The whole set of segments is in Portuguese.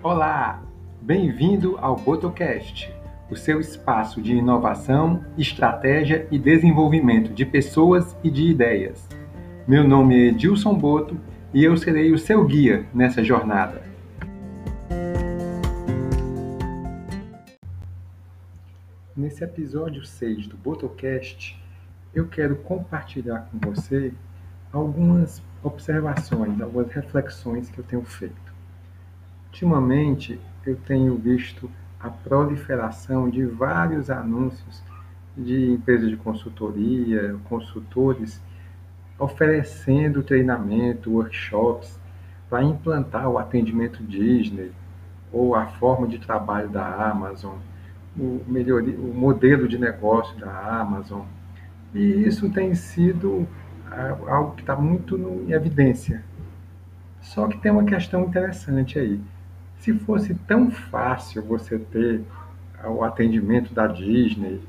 Olá, bem-vindo ao Botocast, o seu espaço de inovação, estratégia e desenvolvimento de pessoas e de ideias. Meu nome é Edilson Boto e eu serei o seu guia nessa jornada. Nesse episódio 6 do Botocast, eu quero compartilhar com você algumas observações, algumas reflexões que eu tenho feito. Ultimamente, eu tenho visto a proliferação de vários anúncios de empresas de consultoria, consultores oferecendo treinamento, workshops para implantar o atendimento Disney ou a forma de trabalho da Amazon, o, o modelo de negócio da Amazon. E isso tem sido algo que está muito em evidência. Só que tem uma questão interessante aí. Se fosse tão fácil você ter o atendimento da Disney,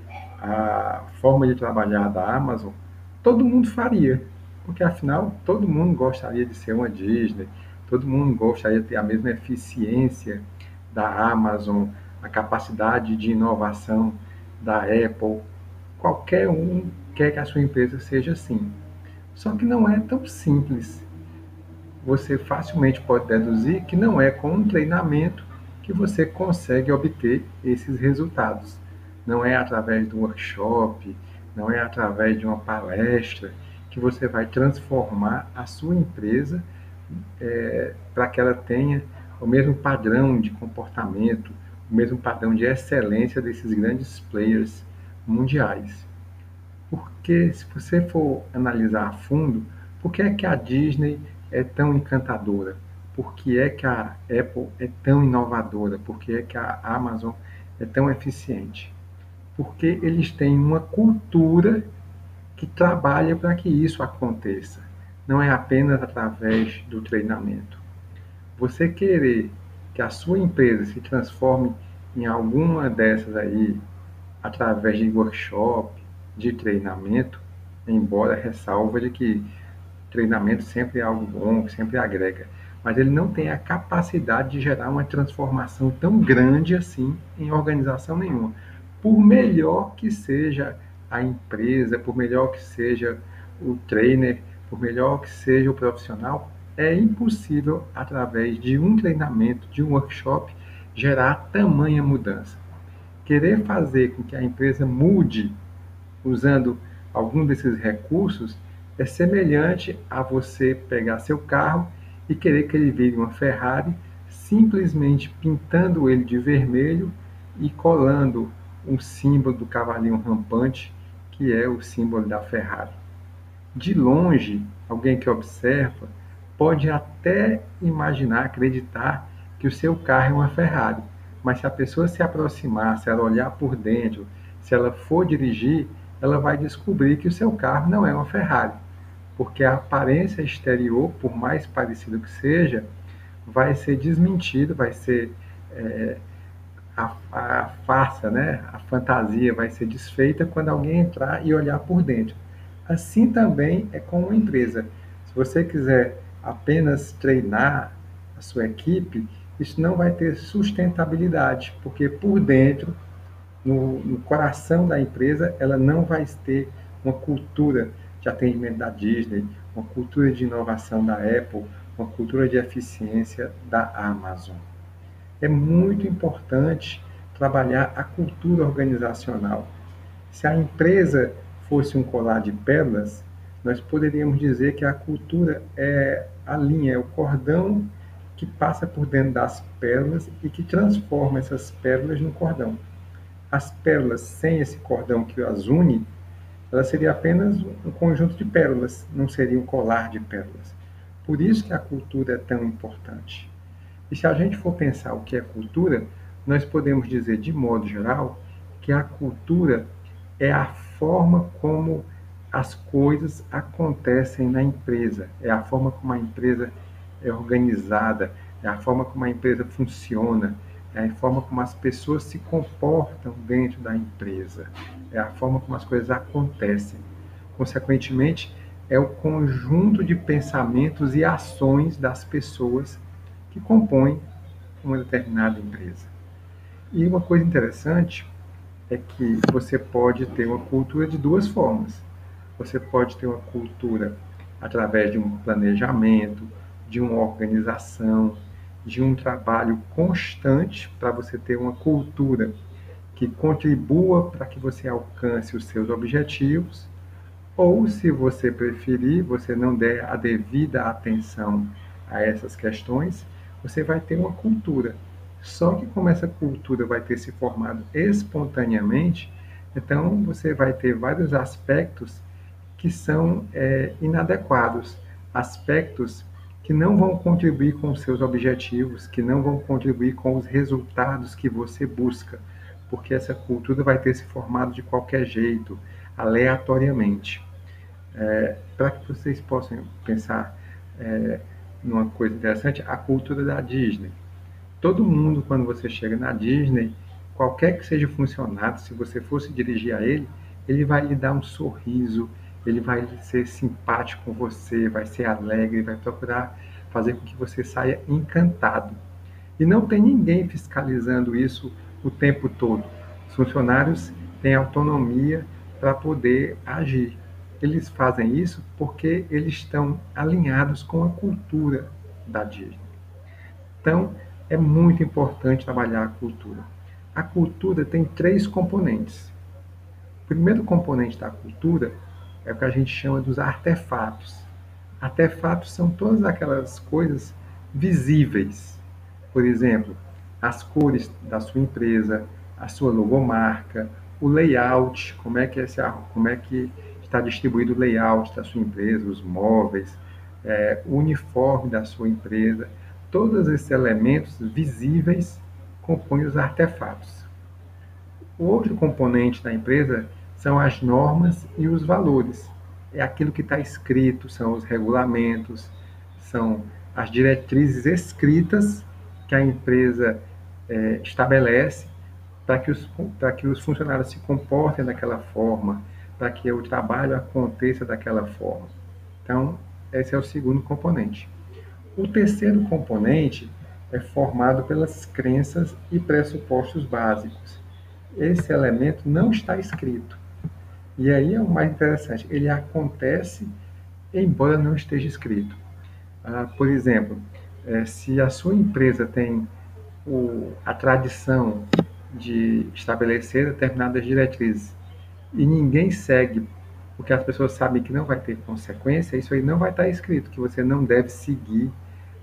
a forma de trabalhar da Amazon, todo mundo faria. Porque afinal, todo mundo gostaria de ser uma Disney, todo mundo gostaria de ter a mesma eficiência da Amazon, a capacidade de inovação da Apple. Qualquer um quer que a sua empresa seja assim. Só que não é tão simples você facilmente pode deduzir que não é com um treinamento que você consegue obter esses resultados. Não é através de um workshop, não é através de uma palestra que você vai transformar a sua empresa é, para que ela tenha o mesmo padrão de comportamento, o mesmo padrão de excelência desses grandes players mundiais. Porque se você for analisar a fundo, por que é que a Disney é tão encantadora? Por que é que a Apple é tão inovadora? Por que é que a Amazon é tão eficiente? Porque eles têm uma cultura que trabalha para que isso aconteça. Não é apenas através do treinamento. Você querer que a sua empresa se transforme em alguma dessas aí através de workshop, de treinamento, embora ressalva de que treinamento sempre é algo bom, sempre agrega, mas ele não tem a capacidade de gerar uma transformação tão grande assim em organização nenhuma. Por melhor que seja a empresa, por melhor que seja o trainer, por melhor que seja o profissional, é impossível, através de um treinamento, de um workshop, gerar tamanha mudança. Querer fazer com que a empresa mude usando algum desses recursos é semelhante a você pegar seu carro e querer que ele vire uma Ferrari, simplesmente pintando ele de vermelho e colando um símbolo do cavalinho rampante, que é o símbolo da Ferrari. De longe, alguém que observa pode até imaginar, acreditar que o seu carro é uma Ferrari, mas se a pessoa se aproximar, se ela olhar por dentro, se ela for dirigir, ela vai descobrir que o seu carro não é uma Ferrari porque a aparência exterior, por mais parecido que seja, vai ser desmentido, vai ser é, a, a farsa, né? a fantasia vai ser desfeita quando alguém entrar e olhar por dentro. Assim também é com uma empresa. Se você quiser apenas treinar a sua equipe, isso não vai ter sustentabilidade, porque por dentro, no, no coração da empresa, ela não vai ter uma cultura de atendimento da Disney, uma cultura de inovação da Apple, uma cultura de eficiência da Amazon. É muito importante trabalhar a cultura organizacional. Se a empresa fosse um colar de pérolas, nós poderíamos dizer que a cultura é a linha, é o cordão que passa por dentro das pérolas e que transforma essas pérolas no cordão. As pérolas sem esse cordão que as une ela seria apenas um conjunto de pérolas, não seria um colar de pérolas. Por isso que a cultura é tão importante. E se a gente for pensar o que é cultura, nós podemos dizer, de modo geral, que a cultura é a forma como as coisas acontecem na empresa, é a forma como a empresa é organizada, é a forma como a empresa funciona, é a forma como as pessoas se comportam dentro da empresa, é a forma como as coisas acontecem. Consequentemente, é o conjunto de pensamentos e ações das pessoas que compõem uma determinada empresa. E uma coisa interessante é que você pode ter uma cultura de duas formas. Você pode ter uma cultura através de um planejamento, de uma organização, de um trabalho constante para você ter uma cultura que contribua para que você alcance os seus objetivos, ou se você preferir, você não der a devida atenção a essas questões, você vai ter uma cultura. Só que como essa cultura vai ter se formado espontaneamente, então você vai ter vários aspectos que são é, inadequados, aspectos que não vão contribuir com os seus objetivos, que não vão contribuir com os resultados que você busca, porque essa cultura vai ter se formado de qualquer jeito, aleatoriamente. É, Para que vocês possam pensar é, numa coisa interessante, a cultura da Disney. Todo mundo, quando você chega na Disney, qualquer que seja o funcionário, se você fosse dirigir a ele, ele vai lhe dar um sorriso, ele vai ser simpático com você, vai ser alegre, vai procurar fazer com que você saia encantado. E não tem ninguém fiscalizando isso o tempo todo. Os funcionários têm autonomia para poder agir. Eles fazem isso porque eles estão alinhados com a cultura da Disney. Então, é muito importante trabalhar a cultura. A cultura tem três componentes. O primeiro componente da cultura é o que a gente chama dos artefatos. Artefatos são todas aquelas coisas visíveis. Por exemplo, as cores da sua empresa, a sua logomarca, o layout, como é que, é esse, como é que está distribuído o layout da sua empresa, os móveis, é, o uniforme da sua empresa. Todos esses elementos visíveis compõem os artefatos. O outro componente da empresa são as normas e os valores. É aquilo que está escrito, são os regulamentos, são as diretrizes escritas que a empresa é, estabelece para que, para que os funcionários se comportem daquela forma, para que o trabalho aconteça daquela forma. Então, esse é o segundo componente. O terceiro componente é formado pelas crenças e pressupostos básicos. Esse elemento não está escrito, e aí é o mais interessante, ele acontece embora não esteja escrito. Ah, por exemplo, é, se a sua empresa tem o, a tradição de estabelecer determinadas diretrizes e ninguém segue, porque as pessoas sabem que não vai ter consequência, isso aí não vai estar escrito, que você não deve seguir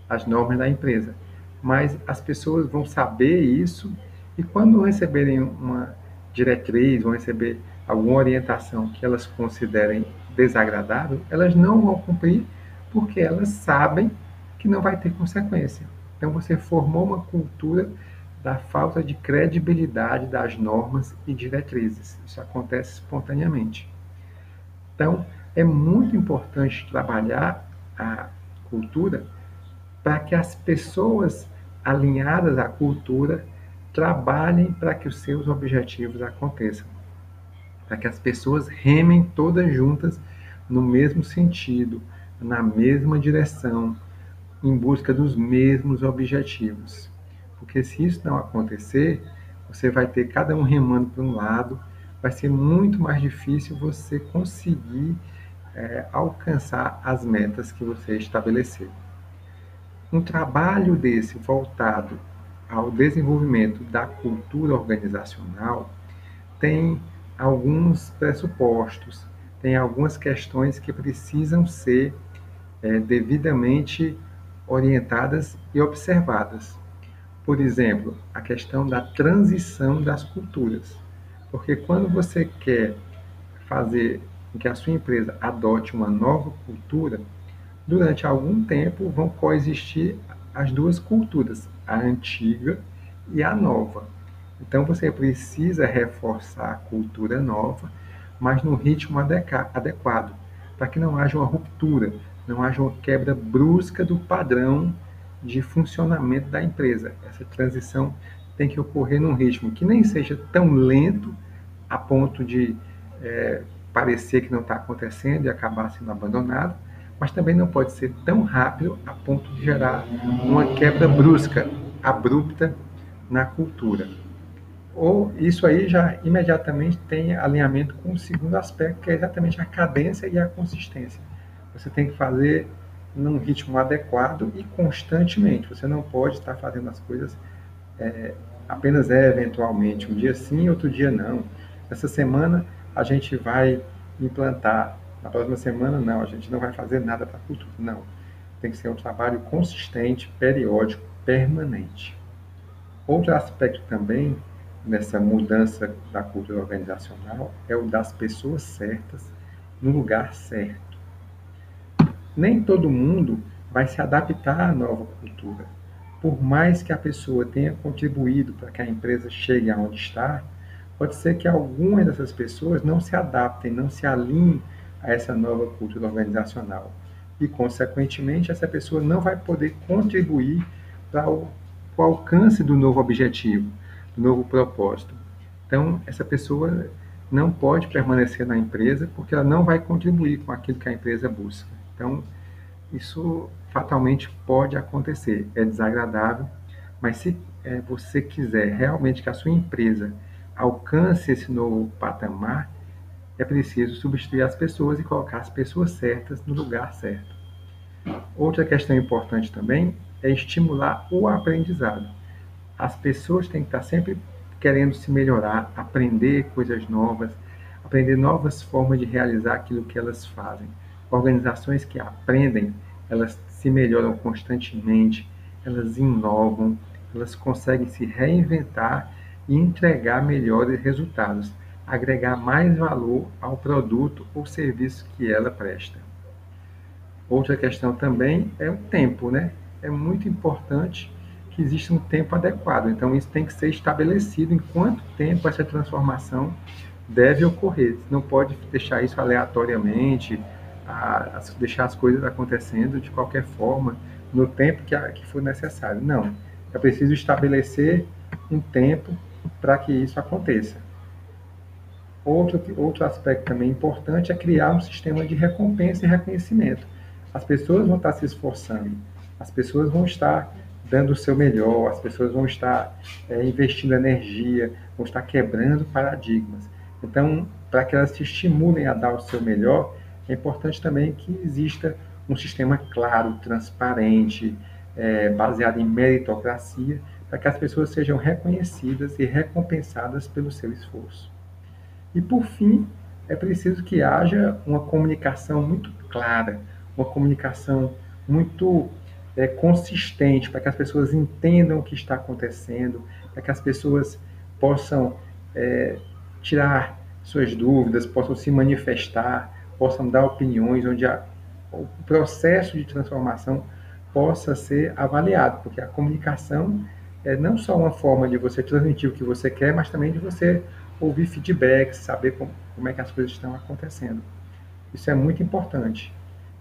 as normas da empresa. Mas as pessoas vão saber isso e quando receberem uma diretriz, vão receber alguma orientação que elas considerem desagradável, elas não vão cumprir porque elas sabem que não vai ter consequência. Então você formou uma cultura da falta de credibilidade das normas e diretrizes. Isso acontece espontaneamente. Então é muito importante trabalhar a cultura para que as pessoas alinhadas à cultura trabalhem para que os seus objetivos aconteçam para que as pessoas remem todas juntas no mesmo sentido, na mesma direção, em busca dos mesmos objetivos. Porque se isso não acontecer, você vai ter cada um remando para um lado, vai ser muito mais difícil você conseguir é, alcançar as metas que você estabeleceu. Um trabalho desse voltado ao desenvolvimento da cultura organizacional tem alguns pressupostos, tem algumas questões que precisam ser é, devidamente orientadas e observadas. Por exemplo, a questão da transição das culturas. Porque quando você quer fazer que a sua empresa adote uma nova cultura, durante algum tempo vão coexistir as duas culturas, a antiga e a nova. Então você precisa reforçar a cultura nova, mas no ritmo adequado, para que não haja uma ruptura, não haja uma quebra brusca do padrão de funcionamento da empresa. Essa transição tem que ocorrer num ritmo que nem seja tão lento a ponto de é, parecer que não está acontecendo e acabar sendo abandonado, mas também não pode ser tão rápido a ponto de gerar uma quebra brusca abrupta na cultura. Ou isso aí já imediatamente tem alinhamento com o segundo aspecto, que é exatamente a cadência e a consistência. Você tem que fazer num ritmo adequado e constantemente. Você não pode estar fazendo as coisas é, apenas é, eventualmente, um dia sim, outro dia não. Essa semana a gente vai implantar, na próxima semana não, a gente não vai fazer nada para cultura. Não. Tem que ser um trabalho consistente, periódico, permanente. Outro aspecto também nessa mudança da cultura organizacional é o das pessoas certas no lugar certo. Nem todo mundo vai se adaptar à nova cultura. Por mais que a pessoa tenha contribuído para que a empresa chegue aonde está, pode ser que algumas dessas pessoas não se adaptem, não se alinhem a essa nova cultura organizacional. E, consequentemente, essa pessoa não vai poder contribuir para o, para o alcance do novo objetivo, novo propósito. Então, essa pessoa não pode permanecer na empresa porque ela não vai contribuir com aquilo que a empresa busca. Então, isso fatalmente pode acontecer. É desagradável, mas se é, você quiser realmente que a sua empresa alcance esse novo patamar, é preciso substituir as pessoas e colocar as pessoas certas no lugar certo. Outra questão importante também é estimular o aprendizado. As pessoas têm que estar sempre querendo se melhorar, aprender coisas novas, aprender novas formas de realizar aquilo que elas fazem. Organizações que aprendem, elas se melhoram constantemente, elas inovam, elas conseguem se reinventar e entregar melhores resultados, agregar mais valor ao produto ou serviço que ela presta. Outra questão também é o tempo, né? É muito importante que exista um tempo adequado. Então, isso tem que ser estabelecido em quanto tempo essa transformação deve ocorrer. Não pode deixar isso aleatoriamente, a, a deixar as coisas acontecendo de qualquer forma, no tempo que, a, que for necessário. Não. É preciso estabelecer um tempo para que isso aconteça. Outro, outro aspecto também importante é criar um sistema de recompensa e reconhecimento. As pessoas vão estar se esforçando, as pessoas vão estar dando o seu melhor, as pessoas vão estar é, investindo energia, vão estar quebrando paradigmas. Então, para que elas se estimulem a dar o seu melhor, é importante também que exista um sistema claro, transparente, é, baseado em meritocracia, para que as pessoas sejam reconhecidas e recompensadas pelo seu esforço. E, por fim, é preciso que haja uma comunicação muito clara, uma comunicação muito é, consistente, para que as pessoas entendam o que está acontecendo, para que as pessoas possam é, tirar suas dúvidas, possam se manifestar, possam dar opiniões, onde a, o processo de transformação possa ser avaliado, porque a comunicação é não só uma forma de você transmitir o que você quer, mas também de você ouvir feedbacks, saber como, como é que as coisas estão acontecendo. Isso é muito importante.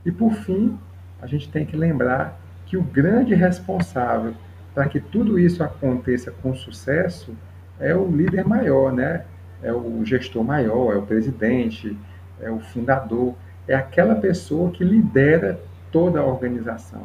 E por fim, a gente tem que lembrar que o grande responsável para que tudo isso aconteça com sucesso é o líder maior, né? É o gestor maior, é o presidente, é o fundador, é aquela pessoa que lidera toda a organização.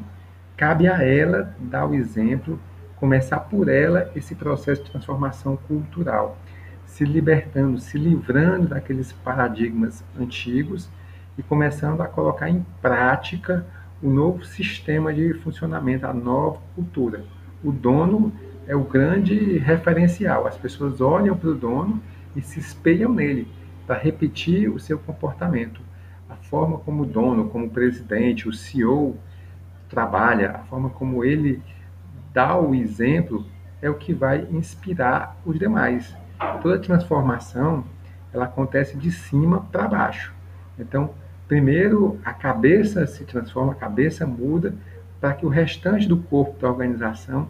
Cabe a ela dar o exemplo, começar por ela esse processo de transformação cultural, se libertando, se livrando daqueles paradigmas antigos e começando a colocar em prática o novo sistema de funcionamento, a nova cultura. O dono é o grande referencial. As pessoas olham para o dono e se espelham nele para repetir o seu comportamento. A forma como o dono, como o presidente, o CEO trabalha, a forma como ele dá o exemplo é o que vai inspirar os demais. Toda transformação ela acontece de cima para baixo. Então, primeiro a cabeça se transforma, a cabeça muda para que o restante do corpo da organização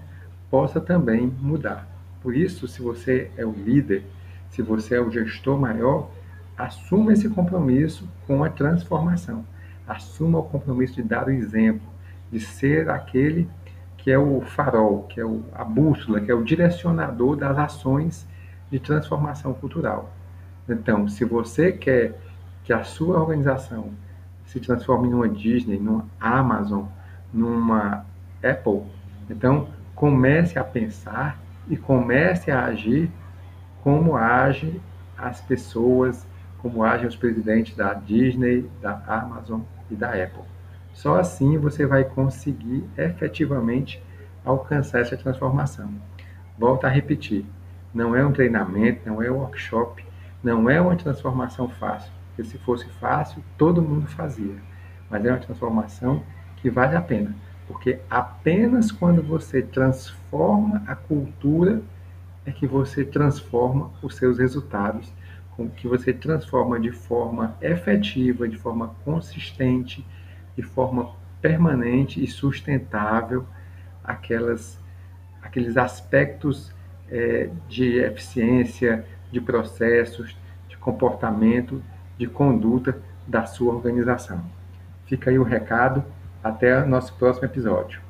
possa também mudar. Por isso, se você é o líder, se você é o gestor maior, Assuma esse compromisso com a transformação. Assuma o compromisso de dar o exemplo, de ser aquele que é o farol, que é o, a bússola, que é o direcionador das ações de transformação cultural. Então, se você quer que a sua organização se transforme numa Disney, numa Amazon, numa Apple, então comece a pensar e comece a agir como agem as pessoas, como agem os presidentes da Disney, da Amazon e da Apple. Só assim você vai conseguir efetivamente alcançar essa transformação. Volto a repetir: não é um treinamento, não é um workshop, não é uma transformação fácil. Porque se fosse fácil, todo mundo fazia. Mas é uma transformação que vale a pena. Porque apenas quando você transforma a cultura é que você transforma os seus resultados, que você transforma de forma efetiva, de forma consistente, de forma permanente e sustentável aquelas, aqueles aspectos é, de eficiência, de processos, de comportamento, de conduta da sua organização. Fica aí o recado. Até nosso próximo episódio.